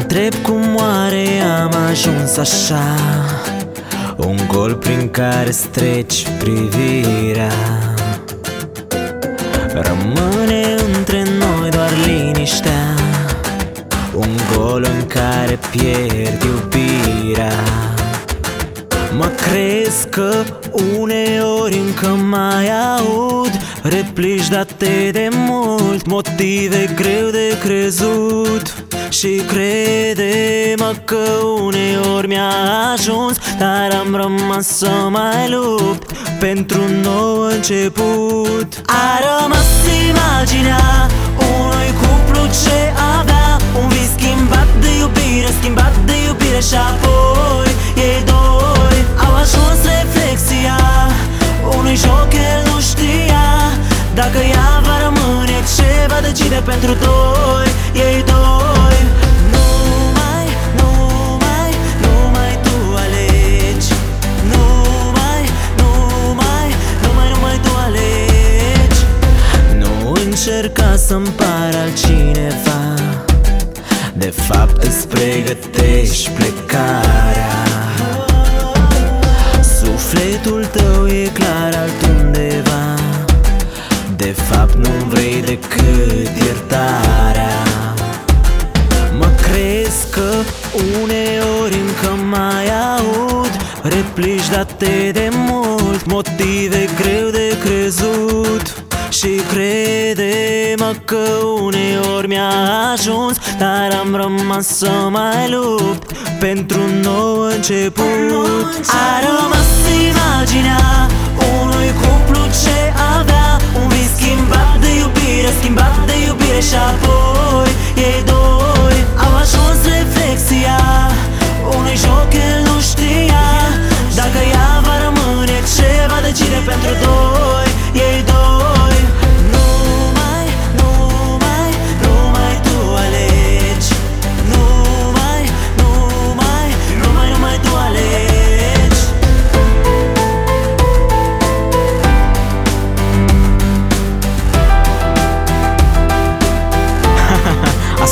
întreb cum oare am ajuns așa. Un gol prin care streci privirea. Rămâne între noi doar liniștea. Un gol în care pierd iubirea. Mă crezi că uneori încă mai aud Replici date de mult, motive greu de crezut Și crede-mă că uneori mi-a ajuns Dar am rămas să mai lupt pentru un nou început. A rămas imaginea unui cuplu ce avea Un vis schimbat de iubire, schimbat de iubire și apoi ei doi Au ajuns reflexia unui joc el nu știa. Dacă ea va rămâne ce va decide pentru doi încerca să-mi par altcineva. De fapt îți pregătești plecarea. Sufletul tău e clar altundeva. De fapt nu vrei decât iertarea. Mă crezi că uneori încă mai aud Replici date de mult, motive greu de crezut Și crede-mă că uneori mi-a ajuns Dar am rămas să mai lupt pentru un nou început. A rămas imaginea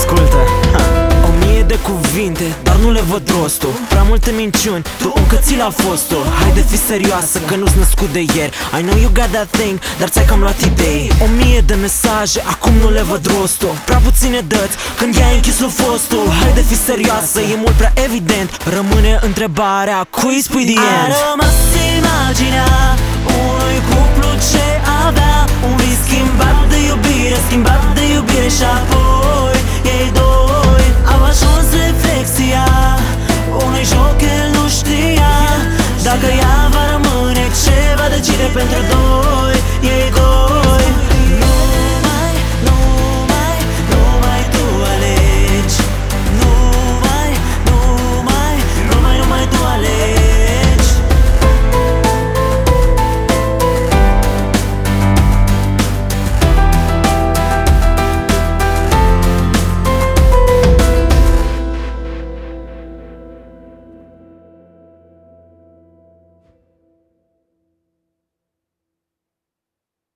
Ascultă. Ha. O mie de cuvinte, dar nu le văd rostul. Prea multe minciuni, tu încă ți la fostul. Haide fi serioasă că nu-ți născut de ieri. I know you got that thing, dar ți-ai cam luat idei. O mie de mesaje, acum nu le văd rostul. Prea puține dăți, când i-ai închis lui fostul. Haide fi serioasă, e mult prea evident. Rămâne întrebarea, cui spui the end? A rămas imaginea unui cuplu ce avea Un vis schimbat de iubire, schimbat Dacă ea va rămâne ceva de pentru doi?